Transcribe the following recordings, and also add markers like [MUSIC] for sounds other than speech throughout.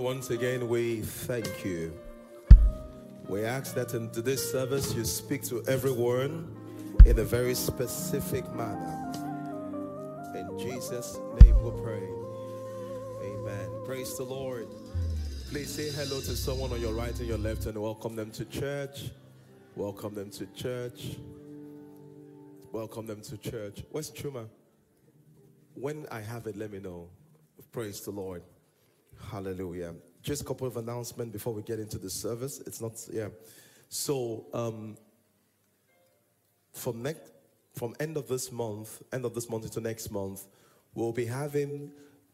Once again, we thank you. We ask that in this service you speak to everyone in a very specific manner. In Jesus' name we pray. Amen. Praise the Lord. Please say hello to someone on your right and your left and welcome them to church. Welcome them to church. Welcome them to church. Where's Chuma? When I have it, let me know. Praise the Lord. Hallelujah. Just a couple of announcements before we get into the service. It's not, yeah. So, um, from next, from end of this month, end of this month into next month, we'll be having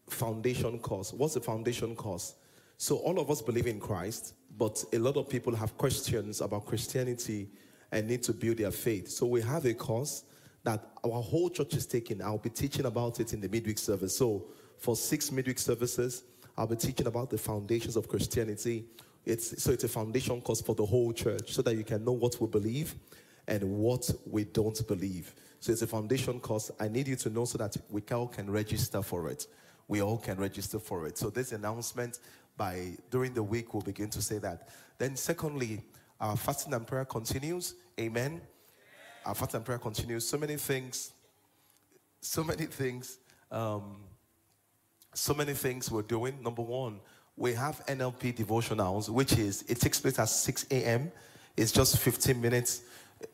foundation course. What's the foundation course? So all of us believe in Christ, but a lot of people have questions about Christianity and need to build their faith. So we have a course that our whole church is taking. I'll be teaching about it in the midweek service. So for six midweek services, I'll be teaching about the foundations of Christianity. It's, so it's a foundation course for the whole church so that you can know what we believe and what we don't believe. So it's a foundation course. I need you to know so that we all can register for it. We all can register for it. So this announcement by during the week we'll begin to say that. Then secondly, our fasting and prayer continues. Amen. Our fasting and prayer continues. So many things, so many things, um, so many things we're doing. Number one, we have NLP devotionals, which is it takes place at 6 a.m. It's just 15 minutes.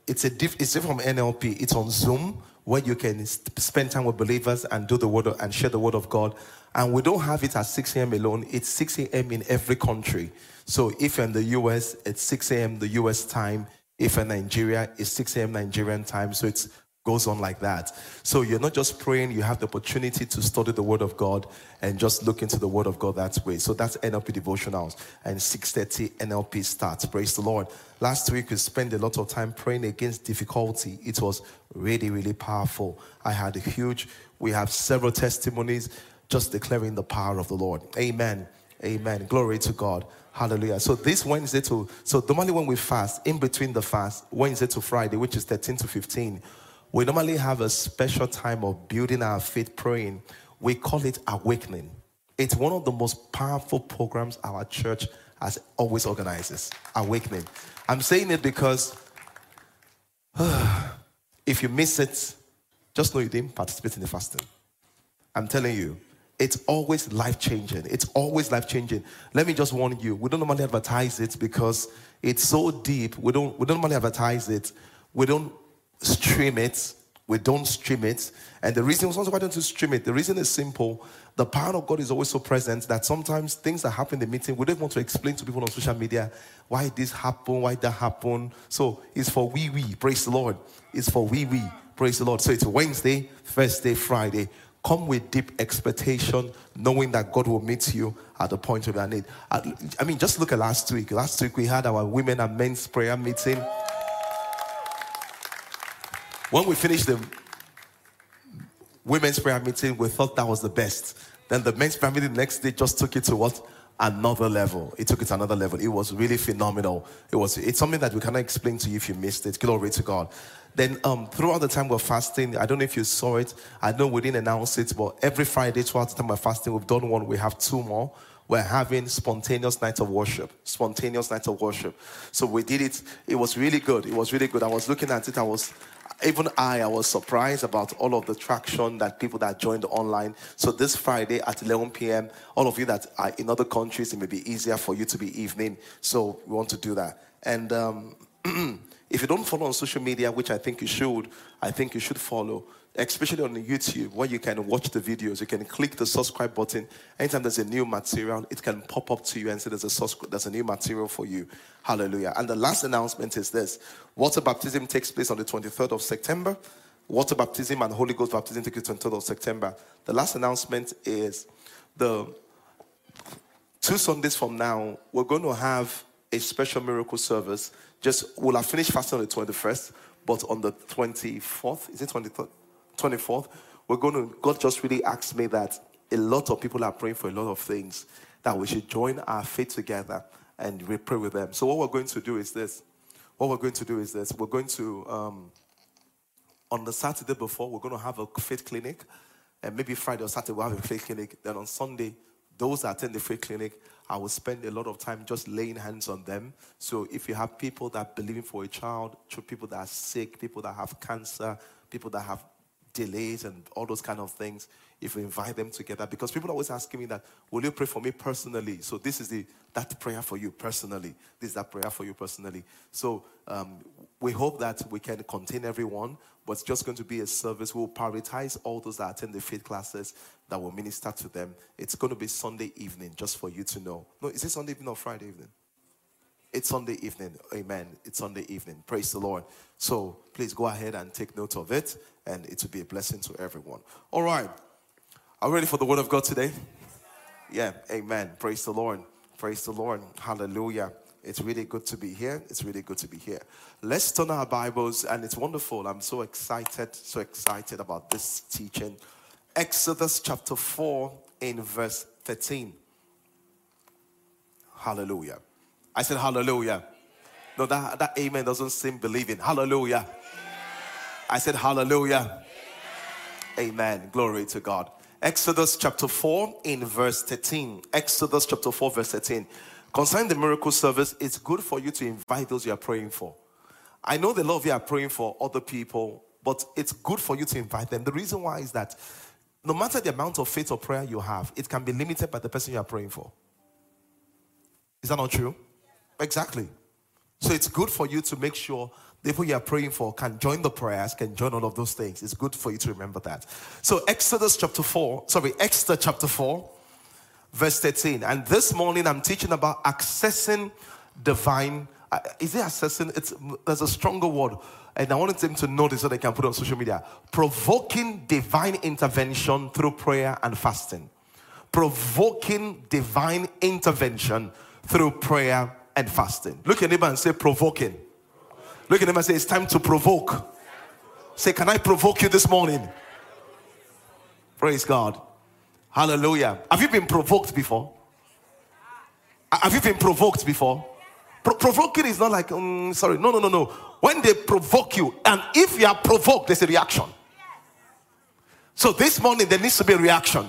It's a diff, it's different from NLP. It's on Zoom where you can spend time with believers and do the word of, and share the word of God. And we don't have it at 6 a.m. alone. It's 6 a.m. in every country. So if you're in the US, it's 6 a.m. the US time. If you're in Nigeria, it's 6 a.m. Nigerian time. So it goes on like that. So you're not just praying, you have the opportunity to study the Word of God and just look into the Word of God that way. So that's NLP devotionals. And 6.30 NLP starts. Praise the Lord. Last week we spent a lot of time praying against difficulty. It was really, really powerful. I had a huge, we have several testimonies just declaring the power of the Lord. Amen. Amen. Glory to God. Hallelujah. So this Wednesday to so normally when we fast, in between the fast, Wednesday to Friday, which is 13 to 15, we normally have a special time of building our faith praying. We call it awakening. It's one of the most powerful programs our church has always organizes. Awakening. I'm saying it because uh, [SIGHS] if you miss it, just know you didn't participate in the fasting. I'm telling you, it's always life changing. It's always life changing. Let me just warn you, we don't normally advertise it because it's so deep. We don't, we don't normally advertise it. We don't stream it. We don't stream it. And the reason, why don't you stream it? The reason is simple. The power of God is always so present that sometimes things that happen in the meeting, we don't want to explain to people on social media why this happened, why that happened. So it's for we, we. Praise the Lord. It's for we, we. Praise the Lord. So it's Wednesday, Thursday, Friday. Come with deep expectation, knowing that God will meet you at the point of your need. I mean, just look at last week. Last week we had our women and men's prayer meeting. When we finished the women's prayer meeting, we thought that was the best. Then the men's prayer meeting next day just took it to what? Another level. It took it to another level. It was really phenomenal. It was it's something that we cannot explain to you if you missed it. Glory to God. Then um, throughout the time we're fasting, I don't know if you saw it. I know we didn't announce it, but every Friday throughout the time we're fasting, we've done one. We have two more. We're having spontaneous nights of worship. Spontaneous nights of worship. So we did it. It was really good. It was really good. I was looking at it. I was even I, I was surprised about all of the traction that people that joined online. So this Friday at 11 p.m., all of you that are in other countries, it may be easier for you to be evening. So we want to do that. And um, [CLEARS THROAT] If you don't follow on social media, which I think you should, I think you should follow, especially on YouTube, where you can watch the videos. You can click the subscribe button. Anytime there's a new material, it can pop up to you and say there's a subscribe, there's a new material for you. Hallelujah. And the last announcement is this: water baptism takes place on the 23rd of September. Water baptism and Holy Ghost baptism takes place on the 23rd of September. The last announcement is the two Sundays from now, we're going to have a special miracle service just we'll have finished fasting on the 21st, but on the 24th, is it 23rd? 24th, we're going to, God just really asked me that a lot of people are praying for a lot of things, that we should join our faith together and we pray with them. So, what we're going to do is this. What we're going to do is this. We're going to, um, on the Saturday before, we're going to have a faith clinic. And maybe Friday or Saturday, we'll have a faith clinic. Then on Sunday, those that attend the faith clinic, I will spend a lot of time just laying hands on them. So if you have people that believing for a child, people that are sick, people that have cancer, people that have delays and all those kind of things, if we invite them together, because people are always asking me that, will you pray for me personally? So this is the that prayer for you personally. This is that prayer for you personally. So um, we hope that we can contain everyone, but it's just going to be a service. We'll prioritize all those that attend the faith classes that will minister to them. It's going to be Sunday evening, just for you to know. No, is it Sunday evening or Friday evening? It's Sunday evening. Amen. It's Sunday evening. Praise the Lord. So please go ahead and take note of it, and it will be a blessing to everyone. All right. Are we ready for the word of God today? Yeah. Amen. Praise the Lord. Praise the Lord. Hallelujah. It's really good to be here. It's really good to be here. Let's turn our Bibles, and it's wonderful. I'm so excited, so excited about this teaching. Exodus chapter 4, in verse 13. Hallelujah. I said, Hallelujah. No, that, that amen doesn't seem believing. Hallelujah. I said, Hallelujah. Amen. Glory to God. Exodus chapter 4 in verse 13. Exodus chapter 4, verse 13. Concerning the miracle service, it's good for you to invite those you are praying for. I know the lot of you are praying for other people, but it's good for you to invite them. The reason why is that no matter the amount of faith or prayer you have, it can be limited by the person you are praying for. Is that not true? Exactly. So it's good for you to make sure the people you are praying for can join the prayers, can join all of those things. It's good for you to remember that. So Exodus chapter 4, sorry, Exodus chapter 4, verse 13. And this morning I'm teaching about accessing divine. Uh, is it accessing? It's there's a stronger word. And I wanted them to know this so they can put it on social media. Provoking divine intervention through prayer and fasting. Provoking divine intervention through prayer and fasting. Look at neighbor and say, provoking. Look at neighbor and say, it's time to provoke. Say, can I provoke you this morning? Praise God. Hallelujah. Have you been provoked before? Have you been provoked before? Pro- provoking is not like, um, sorry, no, no, no, no. When they provoke you, and if you are provoked, there's a reaction. So this morning, there needs to be a reaction.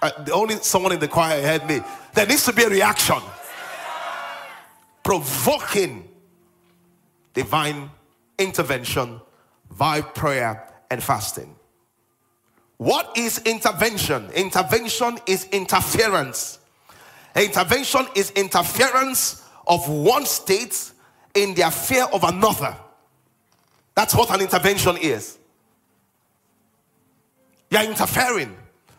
Uh, the only someone in the choir heard me. There needs to be a reaction provoking divine intervention via prayer and fasting. What is intervention? Intervention is interference. Intervention is interference of one state in the affair of another. That's what an intervention is. You're interfering.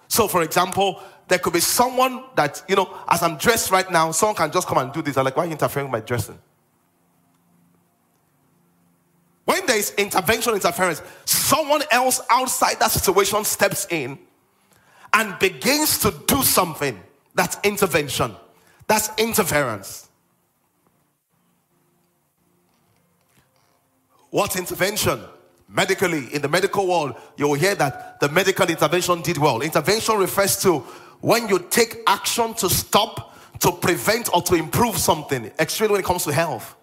So, for example, there could be someone that, you know, as I'm dressed right now, someone can just come and do this. I'm like, why are you interfering with my dressing? When there is intervention, interference, someone else outside that situation steps in and begins to do something. That's intervention. That's interference. What intervention? Medically, in the medical world, you will hear that the medical intervention did well. Intervention refers to when you take action to stop, to prevent, or to improve something, especially when it comes to health.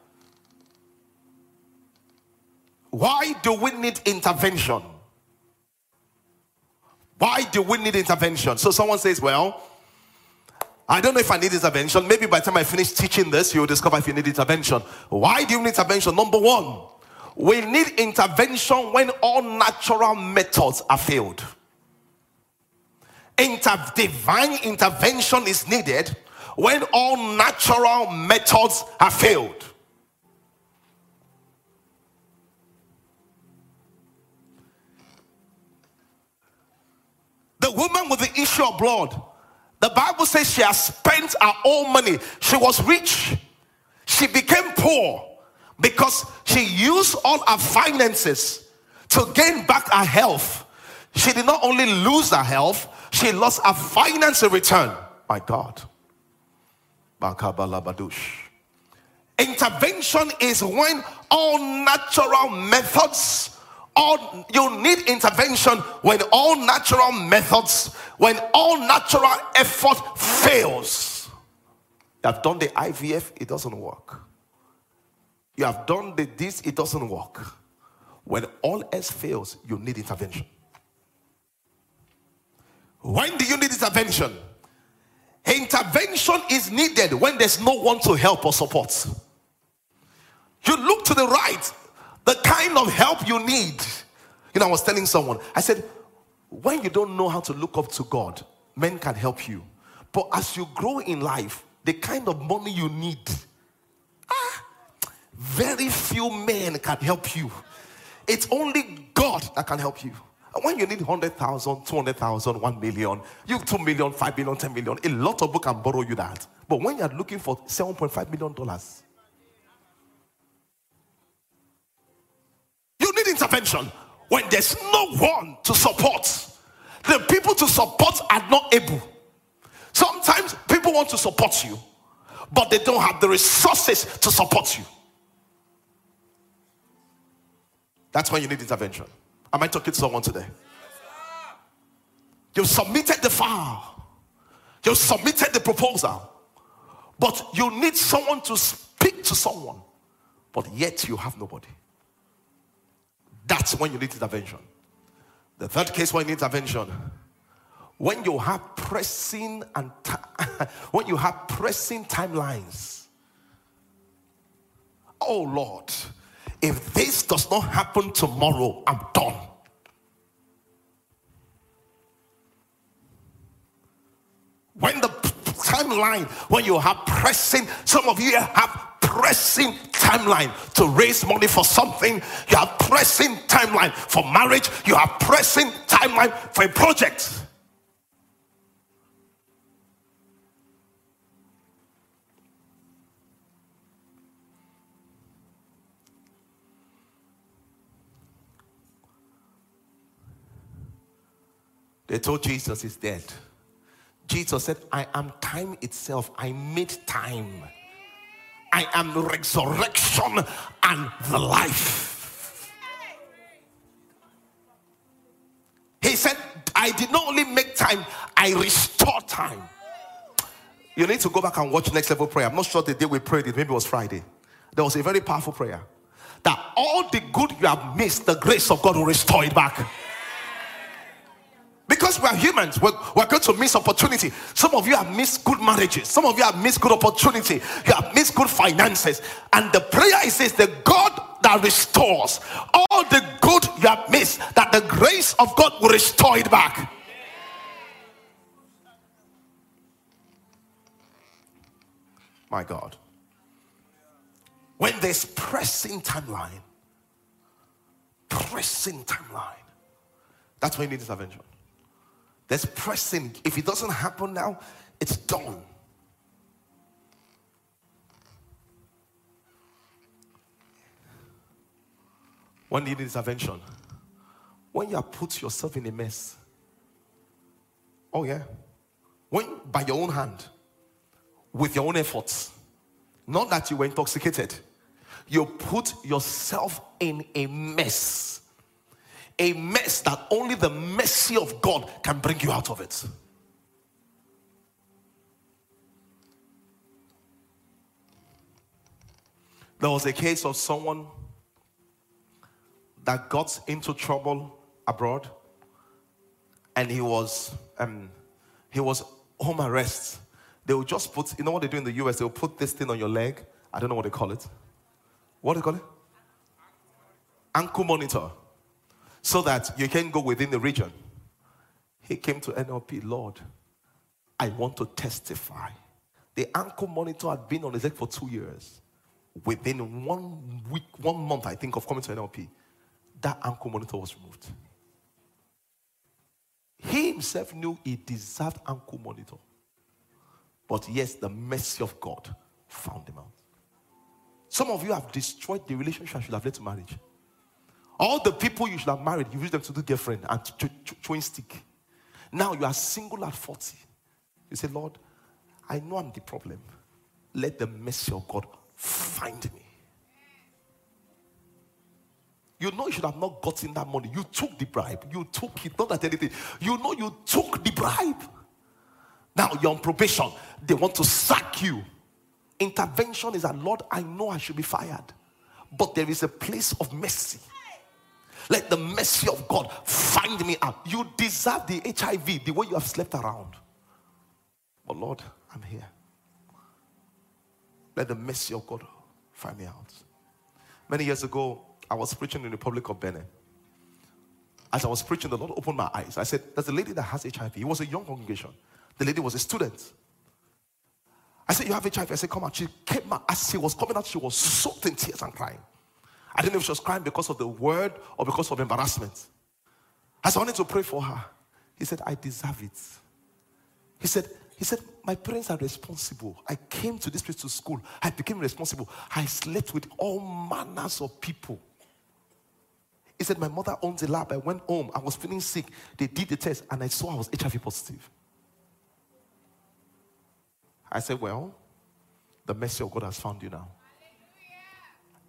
Why do we need intervention? Why do we need intervention? So someone says, Well, I don't know if I need intervention. Maybe by the time I finish teaching this, you'll discover if you need intervention. Why do you need intervention? Number one, we need intervention when all natural methods are failed. Inter- divine intervention is needed when all natural methods have failed. The woman with the issue of blood, the Bible says she has spent her own money. She was rich, she became poor because she used all her finances to gain back her health. She did not only lose her health, she lost a finance in return. My God. Intervention is when all natural methods, all you need intervention when all natural methods, when all natural effort fails. You have done the IVF, it doesn't work. You have done the this, it doesn't work. When all else fails, you need intervention. When do you need intervention? Intervention is needed when there's no one to help or support. You look to the right, the kind of help you need. You know, I was telling someone, I said, when you don't know how to look up to God, men can help you. But as you grow in life, the kind of money you need, ah, very few men can help you. It's only God that can help you. When you need 100,000, 200,000, 1 million, you 2 million, 5 million, 10 million, a lot of people can borrow you that. But when you're looking for 7.5 million dollars, you need intervention when there's no one to support. The people to support are not able. Sometimes people want to support you, but they don't have the resources to support you. That's when you need intervention. Am I talking to someone today? You submitted the file, you submitted the proposal, but you need someone to speak to someone, but yet you have nobody. That's when you need intervention. The third case when you need intervention, when you have pressing and [LAUGHS] when you have pressing timelines. Oh Lord, if this does not happen tomorrow, I'm done. When the timeline, when you have pressing, some of you have pressing timeline to raise money for something, you have pressing timeline for marriage, you have pressing timeline for a project. They told Jesus is dead. Jesus said, I am time itself. I made time. I am the resurrection and the life. He said, I did not only make time, I restore time. You need to go back and watch next level prayer. I'm not sure the day we prayed it, maybe it was Friday. There was a very powerful prayer that all the good you have missed, the grace of God will restore it back. Because we are humans, we're, we're, going to miss opportunity. Some of you have missed good marriages, some of you have missed good opportunity, you have missed good finances. And the prayer is this the God that restores all the good you have missed, that the grace of God will restore it back. My God. When there's pressing timeline, pressing timeline, that's when you need this intervention. There's pressing. If it doesn't happen now, it's done. When you need intervention, when you put yourself in a mess. Oh, yeah. When by your own hand, with your own efforts, not that you were intoxicated, you put yourself in a mess a mess that only the mercy of God can bring you out of it. There was a case of someone that got into trouble abroad and he was um, he was home arrest. They will just put, you know what they do in the US? They will put this thing on your leg. I don't know what they call it. What do they call it? Ankle monitor so that you can go within the region. He came to NLP, Lord, I want to testify. The ankle monitor had been on his leg for two years. Within one week, one month, I think, of coming to NLP, that ankle monitor was removed. He himself knew he deserved ankle monitor. But yes, the mercy of God found him out. Some of you have destroyed the relationship that should have led to marriage. All the people you should have married, you use them to do girlfriend and twin stick. Now you are single at 40. You say, Lord, I know I'm the problem. Let the mercy of God find me. You know you should have not gotten that money. You took the bribe. You took it, not that anything. You know you took the bribe. Now you're on probation. They want to sack you. Intervention is that, Lord, I know I should be fired. But there is a place of mercy. Let the mercy of God find me out. You deserve the HIV the way you have slept around. But Lord, I'm here. Let the mercy of God find me out. Many years ago, I was preaching in the Republic of Benin. As I was preaching, the Lord opened my eyes. I said, There's a lady that has HIV. It was a young congregation. The lady was a student. I said, You have HIV? I said, Come out. She came out. As she was coming out, she was soaked in tears and crying. I didn't know if she was crying because of the word or because of embarrassment. I wanted to pray for her. He said, I deserve it. He said, he said, My parents are responsible. I came to this place to school. I became responsible. I slept with all manners of people. He said, My mother owns a lab. I went home. I was feeling sick. They did the test and I saw I was HIV positive. I said, Well, the mercy of God has found you now.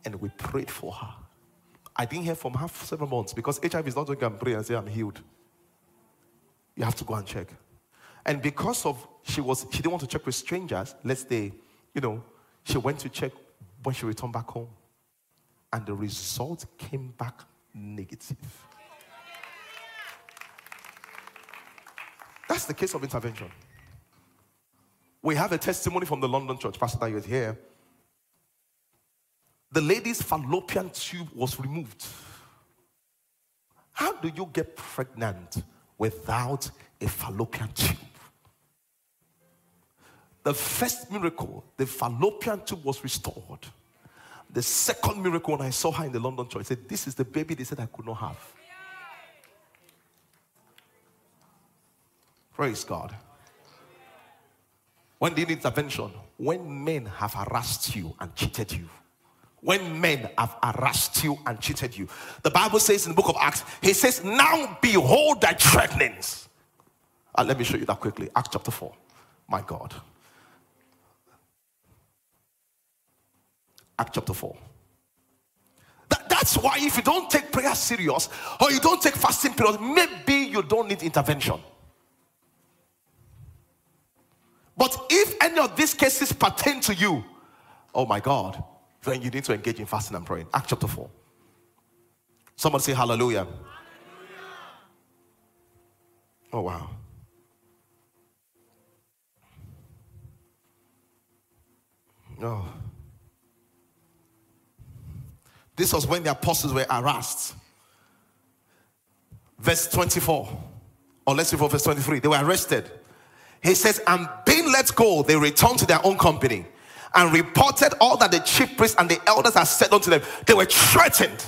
And we prayed for her. I didn't hear from her for several months because HIV is not going to pray and say, I'm healed. You have to go and check. And because of she was she didn't want to check with strangers, let's say, you know, she went to check when she returned back home. And the result came back negative. That's the case of intervention. We have a testimony from the London church. Pastor Dayo is here. The lady's fallopian tube was removed. How do you get pregnant without a fallopian tube? The first miracle, the fallopian tube was restored. The second miracle, when I saw her in the London church, I said, This is the baby they said I could not have. Praise God. When do you need intervention? When men have harassed you and cheated you. When men have harassed you and cheated you. The Bible says in the book of Acts, He says, Now behold thy threatenings. Uh, let me show you that quickly. Acts chapter 4. My God. Act chapter 4. That, that's why if you don't take prayer serious or you don't take fasting period, maybe you don't need intervention. But if any of these cases pertain to you, oh my God, then you need to engage in fasting and praying. Act chapter 4. Someone say hallelujah. hallelujah. Oh wow. Oh. This was when the apostles were harassed. Verse 24, or let's see for verse 23. They were arrested. He says, and being let go, they returned to their own company and reported all that the chief priests and the elders had said unto them. They were threatened.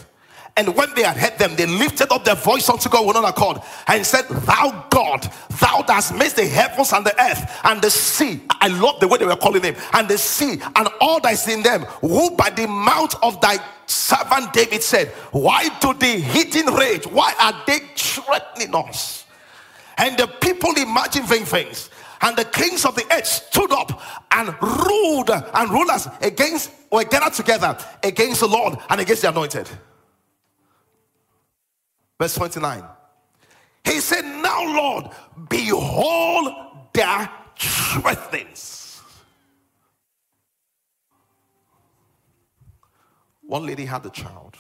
And when they had heard them, they lifted up their voice unto God with one accord and said, Thou God, thou dost make the heavens and the earth and the sea. I love the way they were calling him, and the sea and all that is in them, who by the mouth of thy servant David said, Why do they the heathen rage? Why are they threatening us? And the people imagine vain things. And the kings of the earth stood up and ruled, and rulers against were gathered together against the Lord and against the anointed. Verse 29. He said, Now, Lord, behold their threatenings One lady had a child.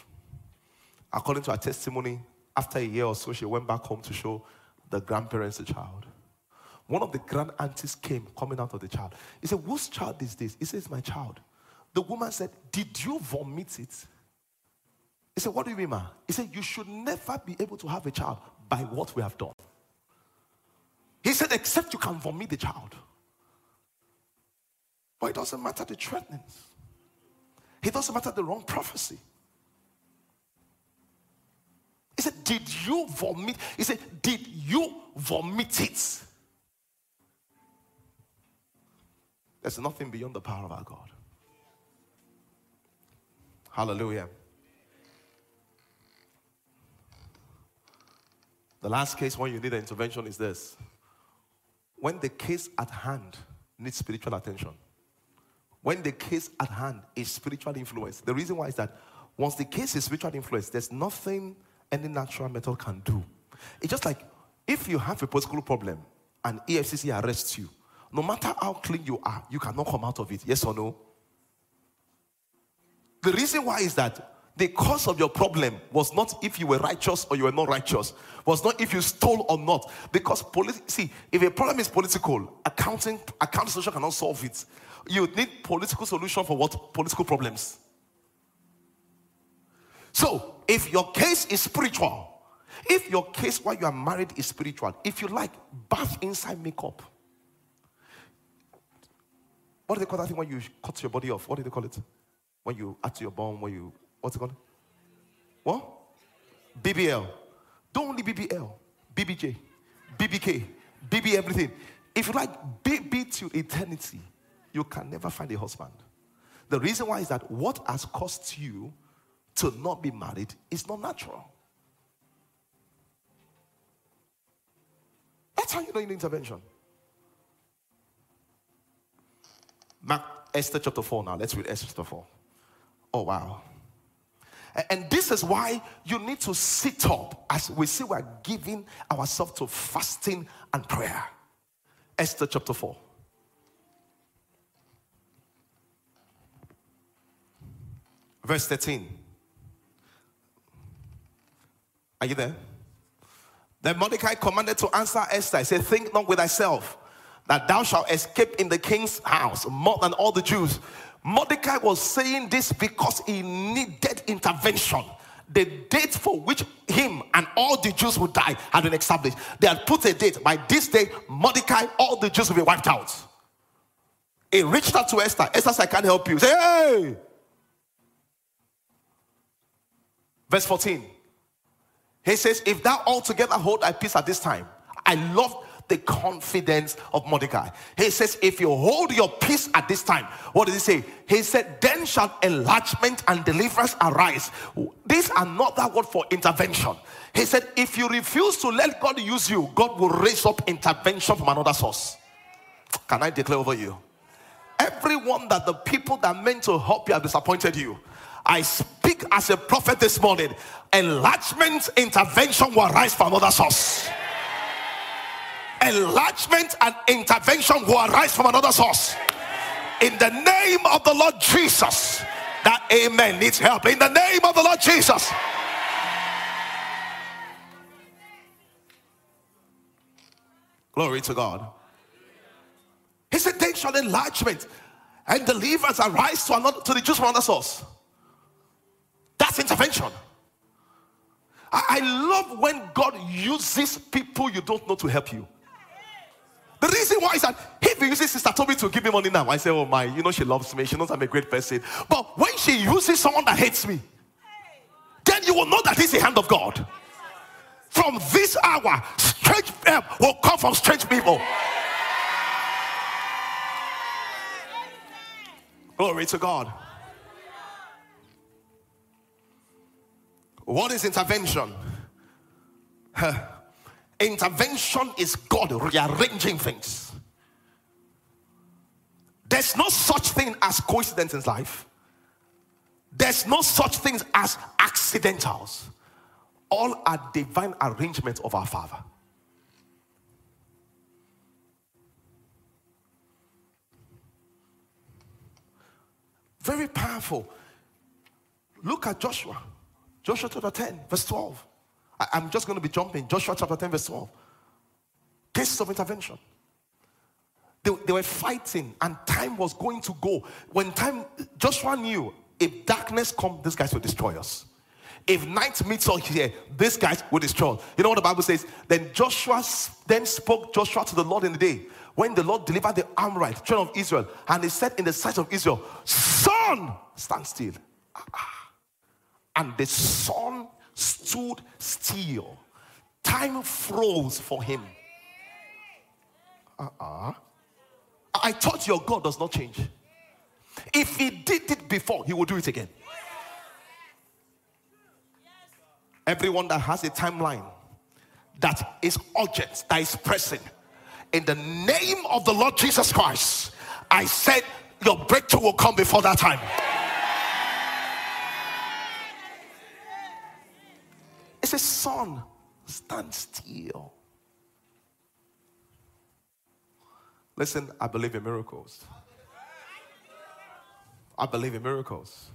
According to her testimony, after a year or so, she went back home to show the grandparents the child. One of the grand aunties came coming out of the child. He said, Whose child is this? He says, My child. The woman said, Did you vomit it? He said, What do you mean, ma? He said, You should never be able to have a child by what we have done. He said, Except you can vomit the child. But it doesn't matter the threatenings. It doesn't matter the wrong prophecy. He said, Did you vomit? He said, Did you vomit it? There's nothing beyond the power of our God. Hallelujah. The last case when you need an intervention is this when the case at hand needs spiritual attention when the case at hand is spiritual influence. The reason why is that once the case is spiritual influence, there's nothing any natural method can do. It's just like if you have a political problem and EFCC arrests you, no matter how clean you are, you cannot come out of it. Yes or no? The reason why is that the cause of your problem was not if you were righteous or you were not righteous, was not if you stole or not. Because see, if a problem is political, accounting accounting solution cannot solve it. You need political solution for what political problems. So, if your case is spiritual, if your case while you are married is spiritual, if you like, bath inside makeup. What do they call that thing when you cut your body off? What do they call it? When you add to your bone, when you What's it called? What? BBL. Don't only BBL, BBJ, BBK, BB everything. If you like BB to eternity, you can never find a husband. The reason why is that what has cost you to not be married is not natural. That's how you know you need intervention. Mark Esther chapter 4 now. Let's read Esther chapter 4. Oh, wow. And this is why you need to sit up as we see we're giving ourselves to fasting and prayer. Esther chapter 4. Verse 13. Are you there? Then Mordecai commanded to answer Esther. He said, Think not with thyself that thou shalt escape in the king's house more than all the Jews. Mordecai was saying this because he needed intervention. The date for which him and all the Jews would die had been established. They had put a date. By this day, Mordecai, all the Jews will be wiped out. He reached out to Esther. Esther said, I can't help you. Say, hey! Verse 14. He says, If thou altogether hold thy peace at this time, I love the confidence of Mordecai. He says, If you hold your peace at this time, what did he say? He said, Then shall enlargement and deliverance arise. These are not that word for intervention. He said, If you refuse to let God use you, God will raise up intervention from another source. Can I declare over you? Everyone that the people that meant to help you have disappointed you. I speak as a prophet this morning. Enlargement intervention will arise from another source enlargement and intervention will arise from another source. In the name of the Lord Jesus, that amen needs help. In the name of the Lord Jesus. Glory to God. He said, Then shall enlargement and deliverance arise to another to the Jews from another source. That's intervention. I, I love when God uses people you don't know to help you. The reason why is that he uses Sister Toby to give me money now, I say, Oh my, you know, she loves me. She knows I'm a great person. But when she uses someone that hates me, then you will know that it's the hand of God. From this hour, strange help will come from strange people. Glory to God. What is intervention? Intervention is God rearranging things. There's no such thing as coincidence in life. There's no such things as accidentals. All are divine arrangements of our Father. Very powerful. Look at Joshua. Joshua chapter 10, verse 12. I, am just going to be jumping. Joshua chapter 10, verse 12. Cases of intervention. They, they were fighting, and time was going to go. When time, Joshua knew if darkness comes, these guys will destroy us. If night meets us here, these guys will destroy us. You know what the Bible says? Then Joshua then spoke Joshua to the Lord in the day when the Lord delivered the Amorite, children of Israel, and he said in the sight of Israel, Sun, stand still. Ah, ah. And the sun stood still. Time froze for him. Uh-uh. I thought your God does not change. If he did it before, he will do it again. Everyone that has a timeline that is urgent, that is pressing, in the name of the Lord Jesus Christ, I said your breakthrough will come before that time. It says, Sun, stand still. Listen, I believe in miracles. I believe in miracles.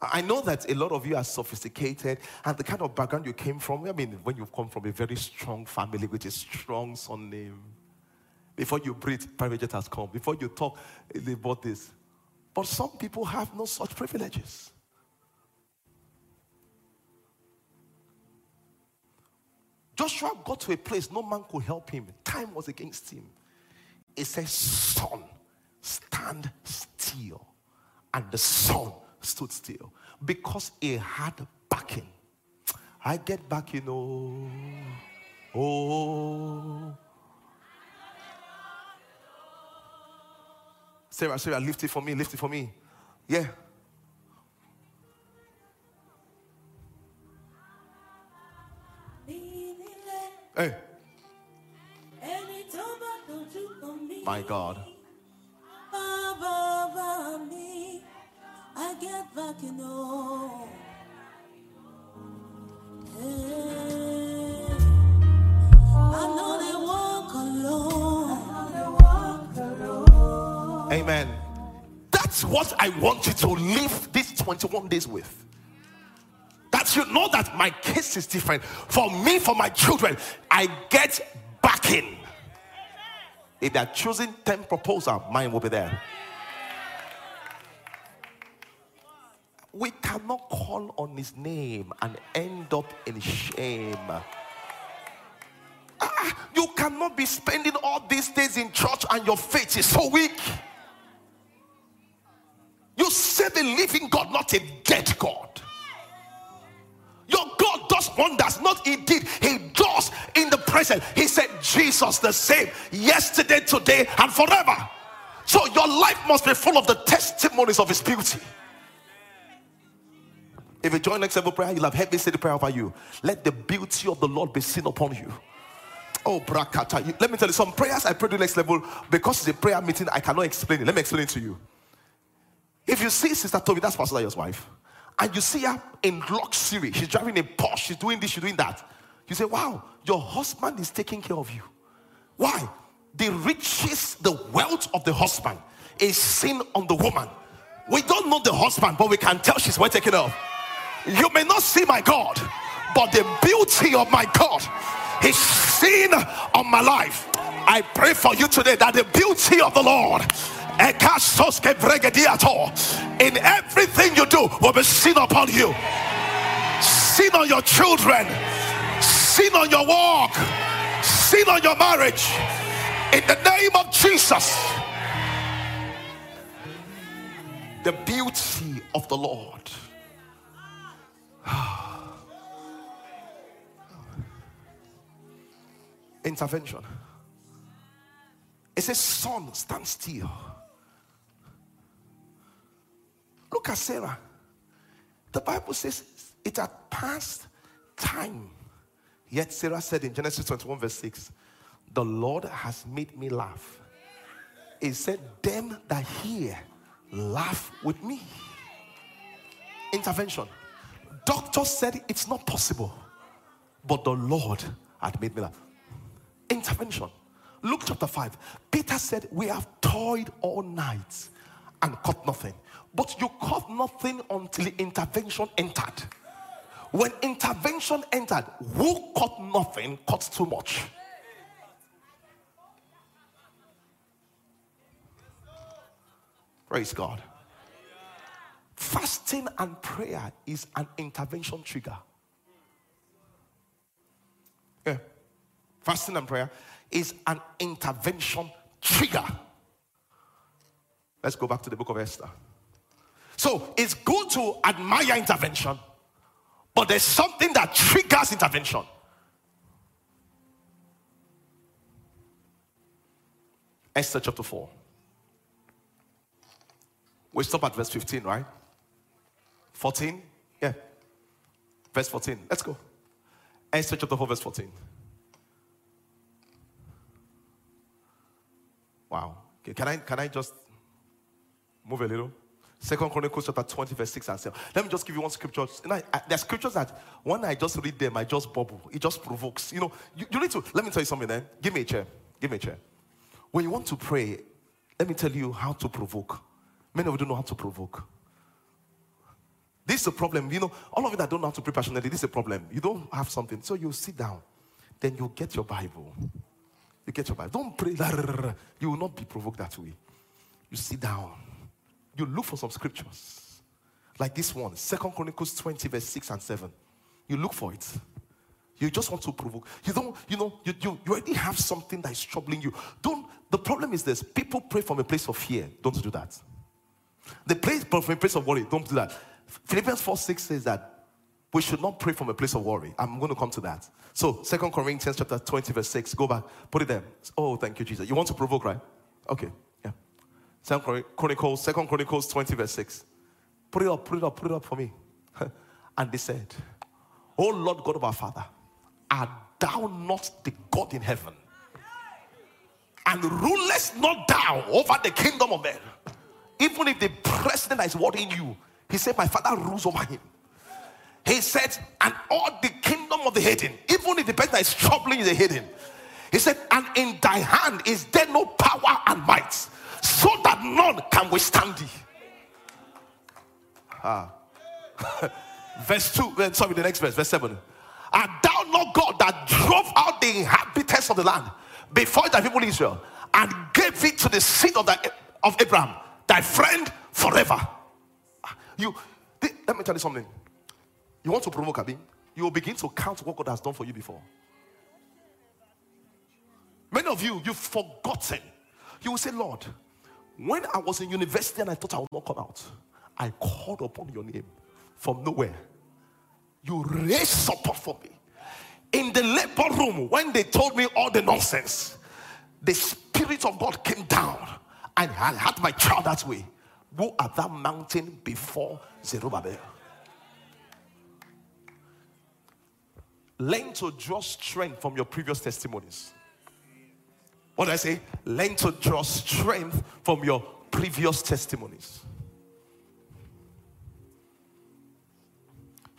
I know that a lot of you are sophisticated and the kind of background you came from. I mean, when you've come from a very strong family with a strong son name, before you breathe, private jet has come. Before you talk, they bought this. But some people have no such privileges. Joshua got to a place no man could help him. Time was against him. It says, Sun, stand still. And the sun stood still because he had backing. I get back, you oh, know. Oh, oh. Sarah, Sarah, lift it for me, lift it for me. Yeah. Hey. My God. I get back, you know. I know they walk alone. Amen. That's what I want you to live these 21 days with. You know that my case is different. For me, for my children, I get backing. If they're choosing 10 proposal, mine will be there. We cannot call on his name and end up in shame. Ah, you cannot be spending all these days in church and your faith is so weak. You serve a living God, not a dead God. Does wonders, not he did, he does in the present. He said, Jesus the same yesterday, today, and forever. So your life must be full of the testimonies of his beauty. If you join next level prayer, you'll have heaven say the prayer over you. Let the beauty of the Lord be seen upon you. Oh, brakata. Let me tell you some prayers I pray to next level because it's a prayer meeting. I cannot explain it. Let me explain it to you. If you see Sister Toby, that's Pastor Dayo's wife, and you see her in luxury, she's driving a Porsche, she's doing this, she's doing that. You say, Wow, your husband is taking care of you. Why? The riches, the wealth of the husband is seen on the woman. We don't know the husband, but we can tell she's well taken care of. You may not see my God, but the beauty of my God is seen on my life. I pray for you today that the beauty of the Lord in everything you do will be seen upon you, seen on your children, seen on your walk, seen on your marriage. In the name of Jesus, the beauty of the Lord [SIGHS] Intervention. It says, Sun, stand still. Look at Sarah. The Bible says it had passed time. Yet Sarah said in Genesis 21, verse 6, The Lord has made me laugh. He said, Them that hear laugh with me. Intervention. Doctors said it's not possible, but the Lord had made me laugh. Intervention. Luke chapter 5. Peter said, We have toiled all night and caught nothing. But you caught nothing until intervention entered. When intervention entered, who caught nothing caught too much. Praise God. Fasting and prayer is an intervention trigger. Yeah. Fasting and prayer is an intervention trigger. Let's go back to the book of Esther. So it's good to admire intervention, but there's something that triggers intervention. Esther chapter 4. We stop at verse 15, right? 14? Yeah. Verse 14. Let's go. Esther chapter 4, verse 14. Wow. Okay, can I can I just move a little? Second Chronicles chapter 20, verse 6 and 7. Let me just give you one scripture. You know, there's scriptures that when I just read them, I just bubble. It just provokes. You know, you, you need to let me tell you something then. Give me a chair. Give me a chair. When you want to pray, let me tell you how to provoke. Many of you don't know how to provoke. This is a problem. You know, all of you that don't know how to pray passionately, this is a problem. You don't have something. So you sit down. Then you get your Bible. You get your Bible. Don't pray. [LAUGHS] You will not be provoked that way. You sit down. You look for some scriptures. Like this one, Second Chronicles 20, verse 6 and 7. You look for it. You just want to provoke. You don't, you know, you, you, you already have something that is troubling you. Don't, the problem is this people pray from a place of fear. Don't do that. They pray from a place of worry. Don't do that. Philippians 4 6 says that we should not pray from a place of worry. I'm going to come to that. So, Second Corinthians chapter 20, verse 6. Go back. Put it there. Oh, thank you, Jesus. You want to provoke, right? Okay. Second Chronicles, Second Chronicles 20, verse 6. Put it up, put it up, put it up for me. [LAUGHS] and they said, Oh Lord God of our Father, art thou not the God in heaven? And rulest not thou over the kingdom of men? Even if the president is worrying you, he said, My father rules over him. He said, and all the kingdom of the hidden, even if the person is troubling the hidden. He said, and in thy hand is there no power and might, so that none can withstand thee. Ah. [LAUGHS] verse 2, uh, sorry, the next verse, verse 7. Art thou not God that drove out the inhabitants of the land before the people Israel and gave it to the seed of, the, of Abraham, thy friend forever? You, let me tell you something. You want to provoke Abi? You will begin to count what God has done for you before. Many of you, you've forgotten. You will say, Lord, when I was in university and I thought I would not come out, I called upon your name from nowhere. You raised support for me. In the labor room, when they told me all the nonsense, the Spirit of God came down and I had my child that way. Go at that mountain before Zerubbabel. Learn to draw strength from your previous testimonies. What did I say? Learn to draw strength from your previous testimonies.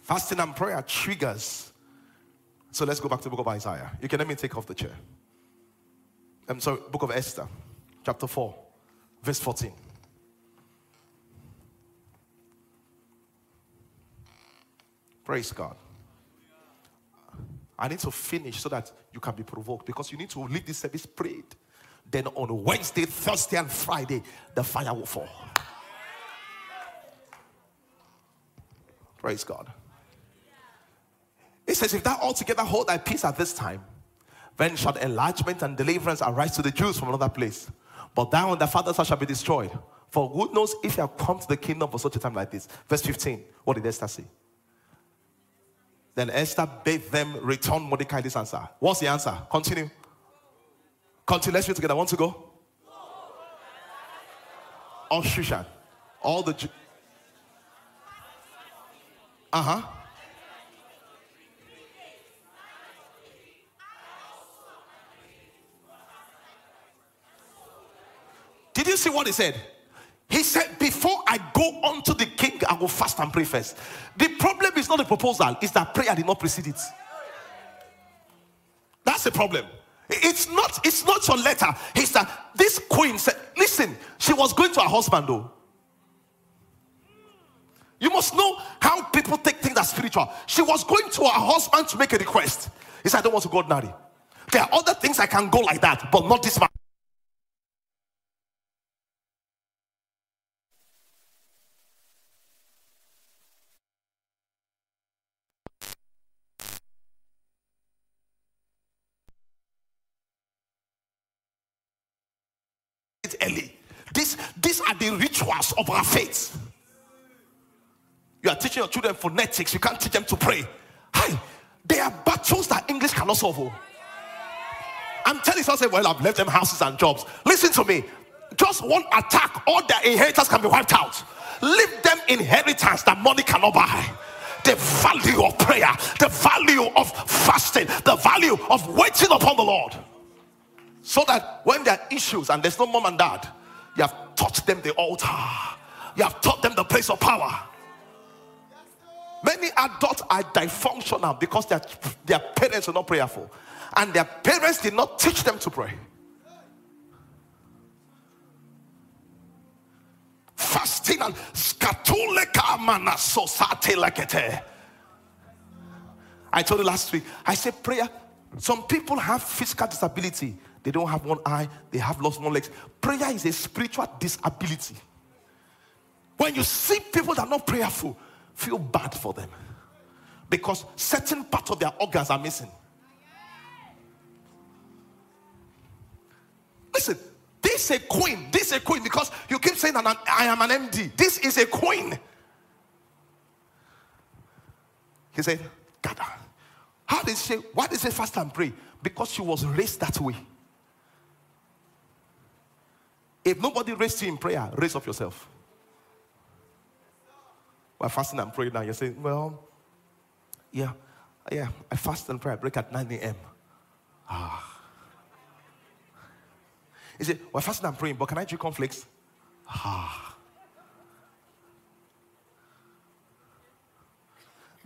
Fasting and prayer triggers. So let's go back to the book of Isaiah. You can let me take off the chair. Um, I'm sorry, book of Esther, chapter 4, verse 14. Praise God. I need to finish so that you can be provoked because you need to lead this service prayed. Then on Wednesday, Thursday, and Friday, the fire will fall. Praise God. It says, If thou altogether hold thy peace at this time, then shall enlargement and deliverance arise to the Jews from another place. But thou and thy fathers house shall be destroyed. For who knows if you have come to the kingdom for such a time like this? Verse 15. What did Esther say? Then Esther bade them return Mordecai this answer. What's the answer? Continue. Continue. Let's read together. Want to go? All Shushan. All the. Uh huh. Did you see what he said? He said, Before I go on to the king, I will fast and pray first. The problem is not a proposal, it's that prayer did not precede it. That's the problem. It's not, it's not your letter. It's that this queen said, Listen, she was going to her husband though. You must know how people take things as spiritual. She was going to her husband to make a request. He said, I don't want to go ordinary. There are other things I can go like that, but not this man. early. These, these rituals of our faith. You are teaching your children phonetics, you can't teach them to pray. Hi, there are battles that English cannot solve. Oh. I'm telling you, say, well, I've left them houses and jobs. Listen to me. Just one attack, all their inheritance can be wiped out. Leave them inheritance that money cannot buy the value of prayer, the value of fasting, the value of waiting upon the Lord. So that when there are issues and there's no mom and dad, you have taught them the altar, you have taught them the place of power. Many adults are dysfunctional because their, their parents are not prayerful and their parents did not teach them to pray. fasting and. I told you last week, I said prayer. Some people have physical disability. They don't have one eye, they have lost one leg. Prayer is a spiritual disability. When you see people that are not prayerful, feel bad for them because certain parts of their organs are missing. Listen, this is a queen. This is a queen because you keep saying that I am an MD. This is a queen. He said, Gather. How did she, why did she fast and pray? Because she was raised that way. If nobody raised you in prayer, raise up yourself. We're fasting and praying now. You're saying, well, yeah, yeah, I fast and pray. I break at 9 a.m. Ah. Is it, we're fasting and praying, but can I drink conflicts? Ah.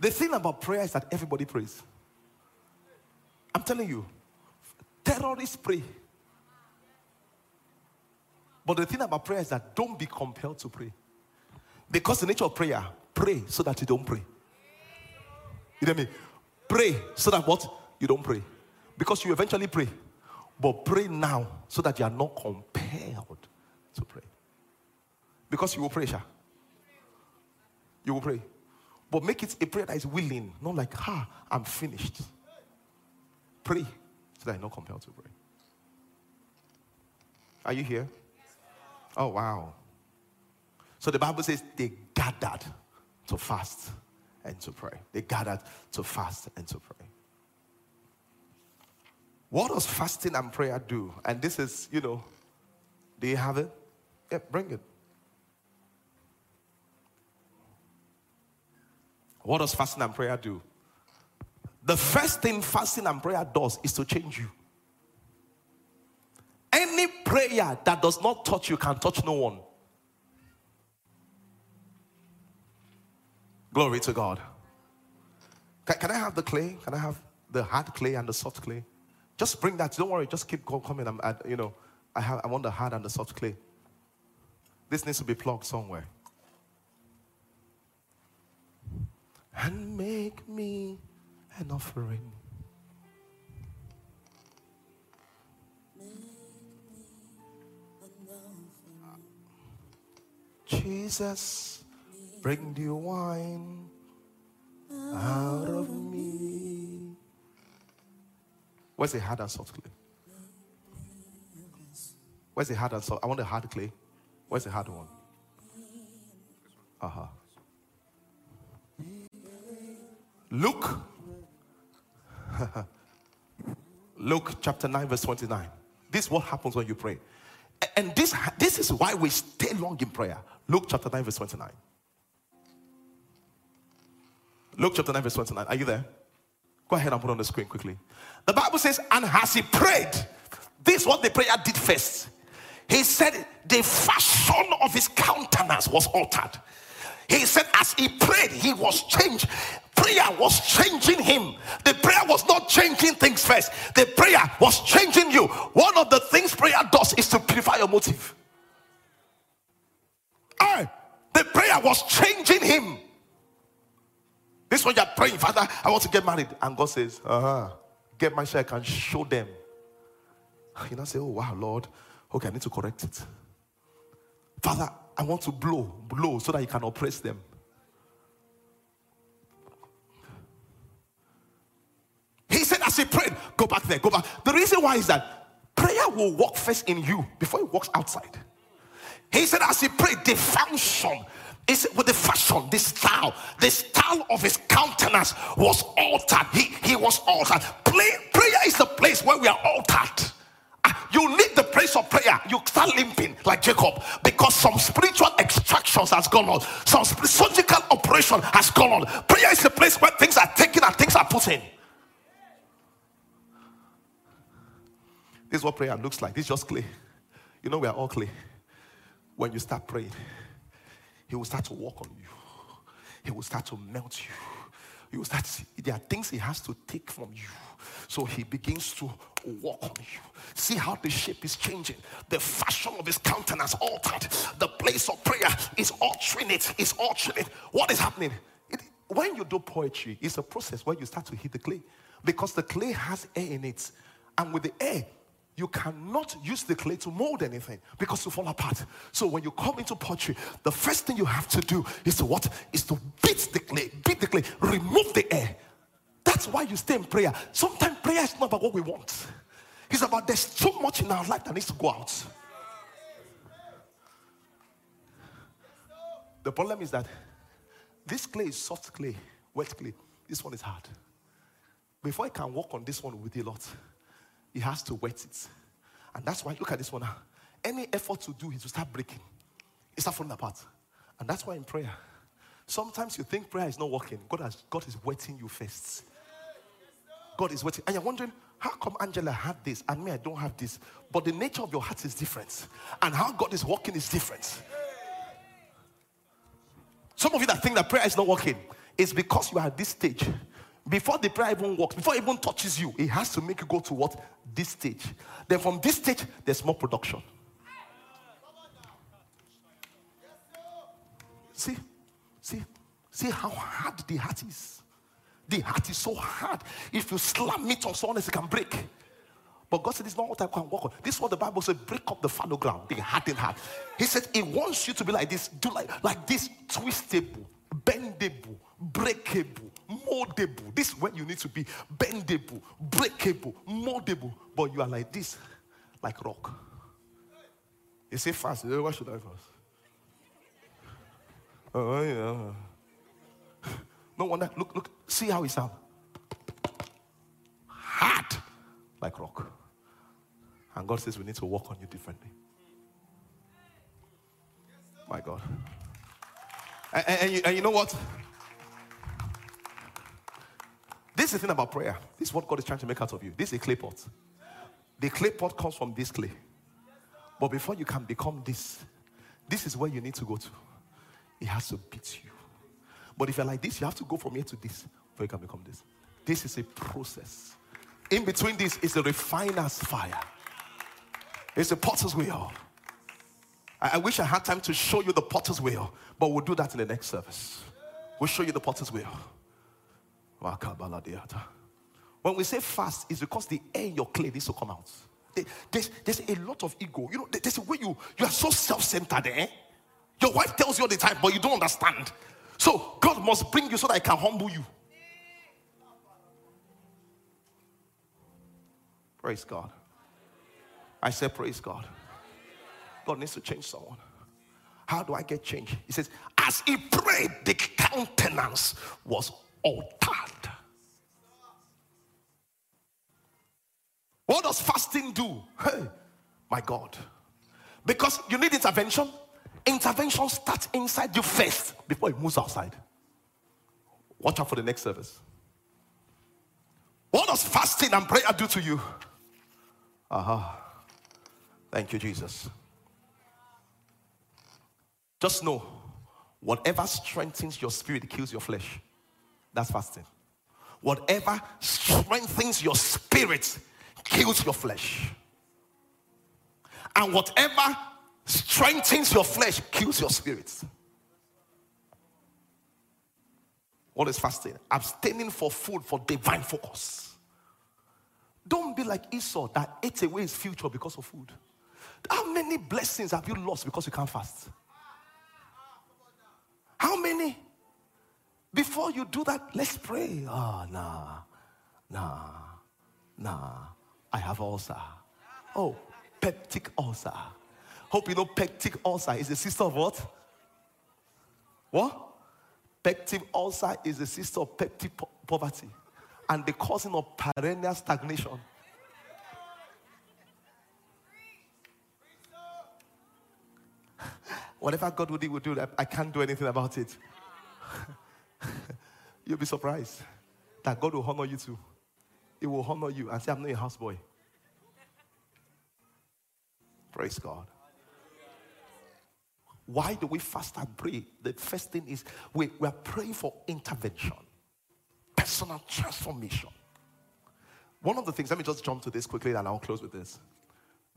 The thing about prayer is that everybody prays. I'm telling you, terrorists pray. But the thing about prayer is that don't be compelled to pray. Because the nature of prayer, pray so that you don't pray. You know what I mean? Pray so that what? You don't pray. Because you eventually pray. But pray now so that you are not compelled to pray. Because you will pray, Sha. You will pray. But make it a prayer that is willing, not like, ha, I'm finished. Pray so that you're not compelled to pray. Are you here? Oh, wow. So the Bible says they gathered to fast and to pray. They gathered to fast and to pray. What does fasting and prayer do? And this is, you know, do you have it? Yeah, bring it. What does fasting and prayer do? The first thing fasting and prayer does is to change you. Any prayer that does not touch you can touch no one. Glory to God. Can, can, I have the clay? Can I have the hard clay and the soft clay? Just bring that. Don't worry. Just keep coming. I'm, I, you know, I have. I want the hard and the soft clay. This needs to be plugged somewhere. And make me an offering. Jesus, bring the wine out of me. Where's the hard and soft clay? Where's the hard and soft? I want the hard clay. Where's the hard one? Uh huh. Luke. [LAUGHS] Luke chapter 9, verse 29. This is what happens when you pray. And this, this is why we stay long in prayer. Luke chapter 9, verse 29. Luke chapter 9, verse 29. Are you there? Go ahead and put on the screen quickly. The Bible says, and as he prayed, this is what the prayer did first. He said, the fashion of his countenance was altered. He said, as he prayed, he was changed. Prayer was changing him. The prayer was not changing things first, the prayer was changing you. One of the things prayer does is to purify your motive. I, the prayer was changing him. This one you're praying, Father, I want to get married. And God says, uh huh, get my share, I can show them. [SIGHS] You know, say, oh, wow, Lord, okay, I need to correct it. Father, I want to blow, blow so that you can oppress them. He said, as he prayed, go back there, go back. The reason why is that prayer will work first in you before it works outside. He said, as he prayed, the function is with the fashion, the style, the style of his countenance was altered. He, he was altered. Play, prayer is the place where we are altered. Ah, you need the place of prayer. You start limping like Jacob because some spiritual extractions has gone on. Some surgical operation has gone on. Prayer is the place where things are taken and things are put in. This is what prayer looks like. This is just clay. You know, we are all clay when you start praying, He will start to walk on you, He will start to melt you. you start see, there are things he has to take from you. So he begins to walk on you. See how the shape is changing. The fashion of his countenance altered. The place of prayer is altering it. Is altering it. What is happening? It, when you do poetry, it's a process where you start to hit the clay because the clay has air in it, and with the air, you cannot use the clay to mold anything because you fall apart. So when you come into pottery, the first thing you have to do is to what? Is to beat the clay, beat the clay, remove the air. That's why you stay in prayer. Sometimes prayer is not about what we want. It's about there's too much in our life that needs to go out. The problem is that this clay is soft clay, wet clay. This one is hard. Before I can work on this one with a lot, he has to wet it. And that's why, look at this one now. Any effort to do it to start breaking, it start falling apart. And that's why in prayer, sometimes you think prayer is not working. God, has, God is wetting you first. God is waiting. And you're wondering, how come Angela had this and me, I don't have this? But the nature of your heart is different. And how God is working is different. Some of you that think that prayer is not working is because you are at this stage before the prayer even works, before it even touches you, it has to make you go to what? This stage. Then from this stage, there's more production. See, see, see how hard the heart is. The heart is so hard. If you slam it on someone it can break. But God said, It's not what I can work on. This is what the Bible says break up the fallow ground, the hardened heart. He said, He wants you to be like this, do like, like this, twistable, bendable, breakable, moldable. This is where you need to be bendable, breakable, moldable. But you are like this, like rock. You say fast. Why should I fast? [LAUGHS] Oh, yeah. [LAUGHS] No wonder. Look, look. See how it sounds. Hard, like rock. And God says we need to work on you differently. My God. And, and, and, you, and you know what? This is the thing about prayer. This is what God is trying to make out of you. This is a clay pot. The clay pot comes from this clay. But before you can become this, this is where you need to go to. It has to beat you. But if you're like this, you have to go from here to this before you can become this. This is a process. In between this is the refiner's fire. It's the potter's wheel. I, I wish I had time to show you the potter's wheel, but we'll do that in the next service. We'll show you the potter's wheel. When we say fast, it's because the air in your clay needs to come out. There's, there's a lot of ego. You know, there's a way you, you are so self-centered, eh? Your wife tells you all the time, but you don't understand. So God must bring you so that I can humble you. Praise God. I said, Praise God. God needs to change someone. How do I get change? He says, As he prayed, the countenance was altered. What does fasting do? Hey, my God. Because you need intervention. Intervention starts inside you first before it moves outside. Watch out for the next service. What does fasting and prayer do to you? Aha. Uh-huh. Thank you, Jesus. Just know whatever strengthens your spirit kills your flesh. That's fasting. Whatever strengthens your spirit kills your flesh. And whatever strengthens your flesh kills your spirit. What is fasting? Abstaining for food for divine focus. Don't be like Esau that ate away his future because of food. How many blessings have you lost because you can't fast? How many? Before you do that, let's pray. Oh, nah, nah, nah. I have ulcer. Oh, peptic ulcer. Hope you know peptic ulcer is a sister of what? What? Peptic ulcer is a sister of peptic po- poverty and the causing of perennial stagnation. [LAUGHS] Whatever God do, will do. I can't do anything about it. [LAUGHS] You'll be surprised that God will honor you too. He will honor you and say, I'm not a houseboy. Praise God. Why do we fast and pray? The first thing is we, we are praying for intervention. personal transformation. One of the things, let me just jump to this quickly and I'll close with this.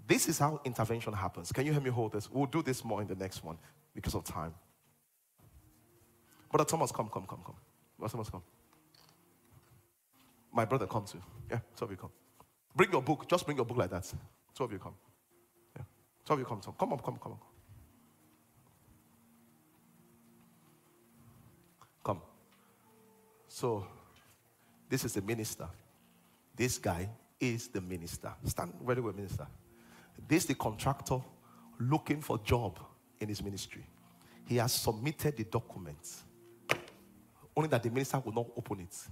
This is how intervention happens. Can you help me hold this? We'll do this more in the next one because of time. Brother Thomas, come, come, come, come. Brother Thomas, come. My brother, come too. Yeah, two of you come. Bring your book. Just bring your book like that. Two of you come. Yeah. Two of you come. Come on, come, come on. Come. So, this is the minister. This guy is the minister. Stand very well, minister. This is the contractor looking for job in his ministry. He has submitted the documents. Only that the minister will not open it.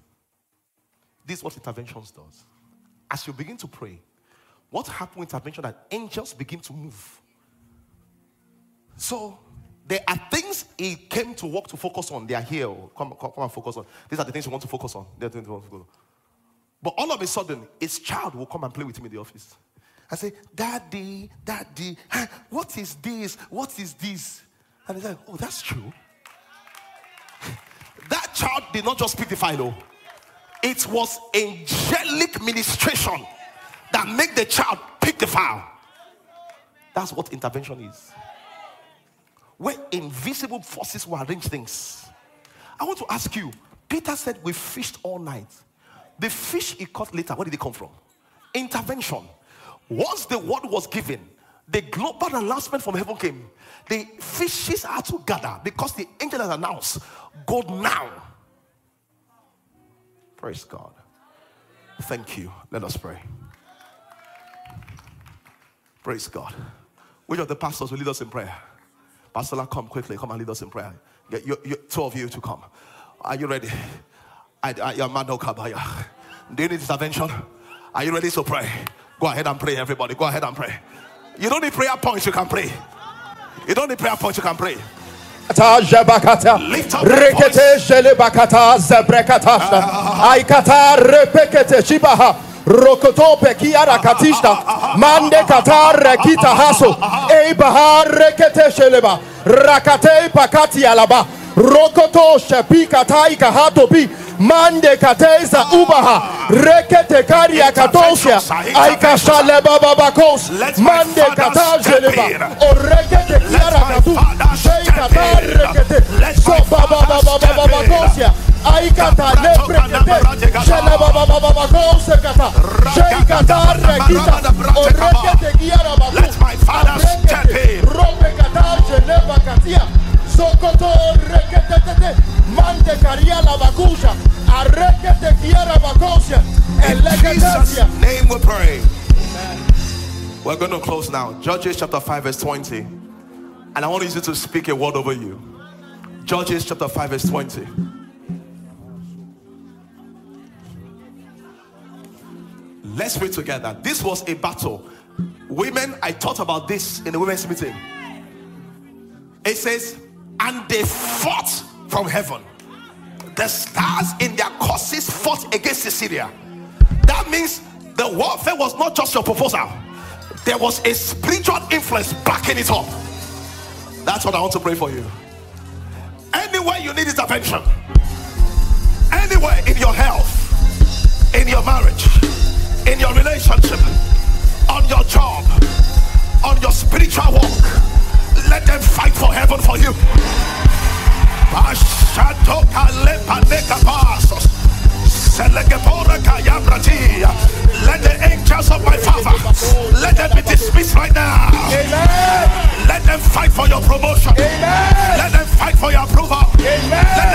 This is what interventions does. As you begin to pray, what happens with intervention that angels begin to move. So there are things he came to work to focus on. They are here. Oh. Come, come, come and focus on. These are the things you want to focus on. They're the things you want to focus on. But all of a sudden, his child will come and play with him in the office. I say, Daddy, Daddy, what is this? What is this? And he's like, Oh, that's true. [LAUGHS] that child did not just pick the oh. It was angelic ministration that made the child pick the file. That's what intervention is. Where invisible forces will arrange things. I want to ask you Peter said, We fished all night. The fish he caught later, where did it come from? Intervention. Once the word was given, the global announcement from heaven came. The fishes are to gather because the angel has announced, Go now. Praise God. Thank you. Let us pray. Praise God. Which of the pastors will lead us in prayer? Pastor, come quickly. Come and lead us in prayer. Get you, you, two of you to come. Are you ready? I, I, Kabaya. Do you need intervention? Are you ready to pray? Go ahead and pray, everybody. Go ahead and pray. You don't need prayer points, you can pray. You don't need prayer points, you can pray. Up rekete shele bakata zebrekata. Aikata repekete shibaha. Rokoto pekiara katishta mande katare kita haso. E bahar rekete sheleba. Rakate pakati alaba. Rokoto shepika taika hato bi mande kateza ubaha. Rekete karia katosha aikashale baba bakos mande katajeleba o rekete kiara katu in name we pray we're going to close now Judges chapter 5 verse 20 and I want you to speak a word over you Judges chapter 5 verse 20 Let's read together. This was a battle. Women, I thought about this in the women's meeting. It says, and they fought from heaven. The stars in their courses fought against Sisera. That means the warfare was not just your proposal, there was a spiritual influence backing it up. That's what I want to pray for you. Anywhere you need intervention, anywhere in your health, in your marriage, in your relationship, on your job, on your spiritual walk let them fight for heaven for you. Let the angels of my father let them be dismissed right now. Amen. Let them fight for your promotion. Amen. Let them fight for your approval. Amen.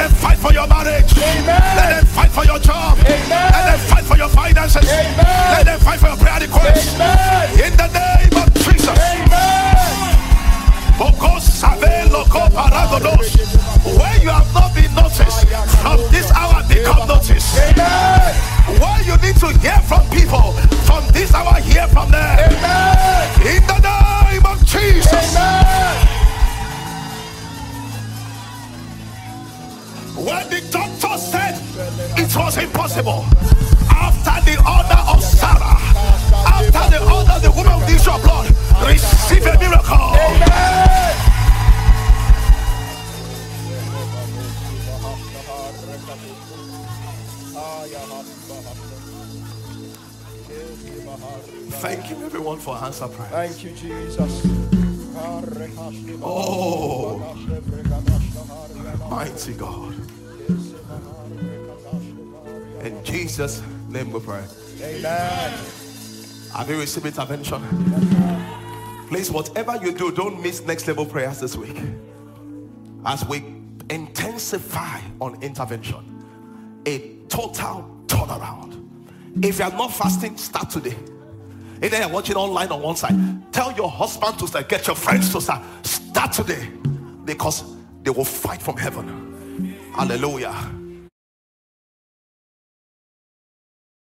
Received intervention? Please, whatever you do, don't miss next level prayers this week. As we intensify on intervention, a total turnaround. If you are not fasting, start today. If are watching online on one side, tell your husband to start, get your friends to start. Start today because they will fight from heaven. Hallelujah.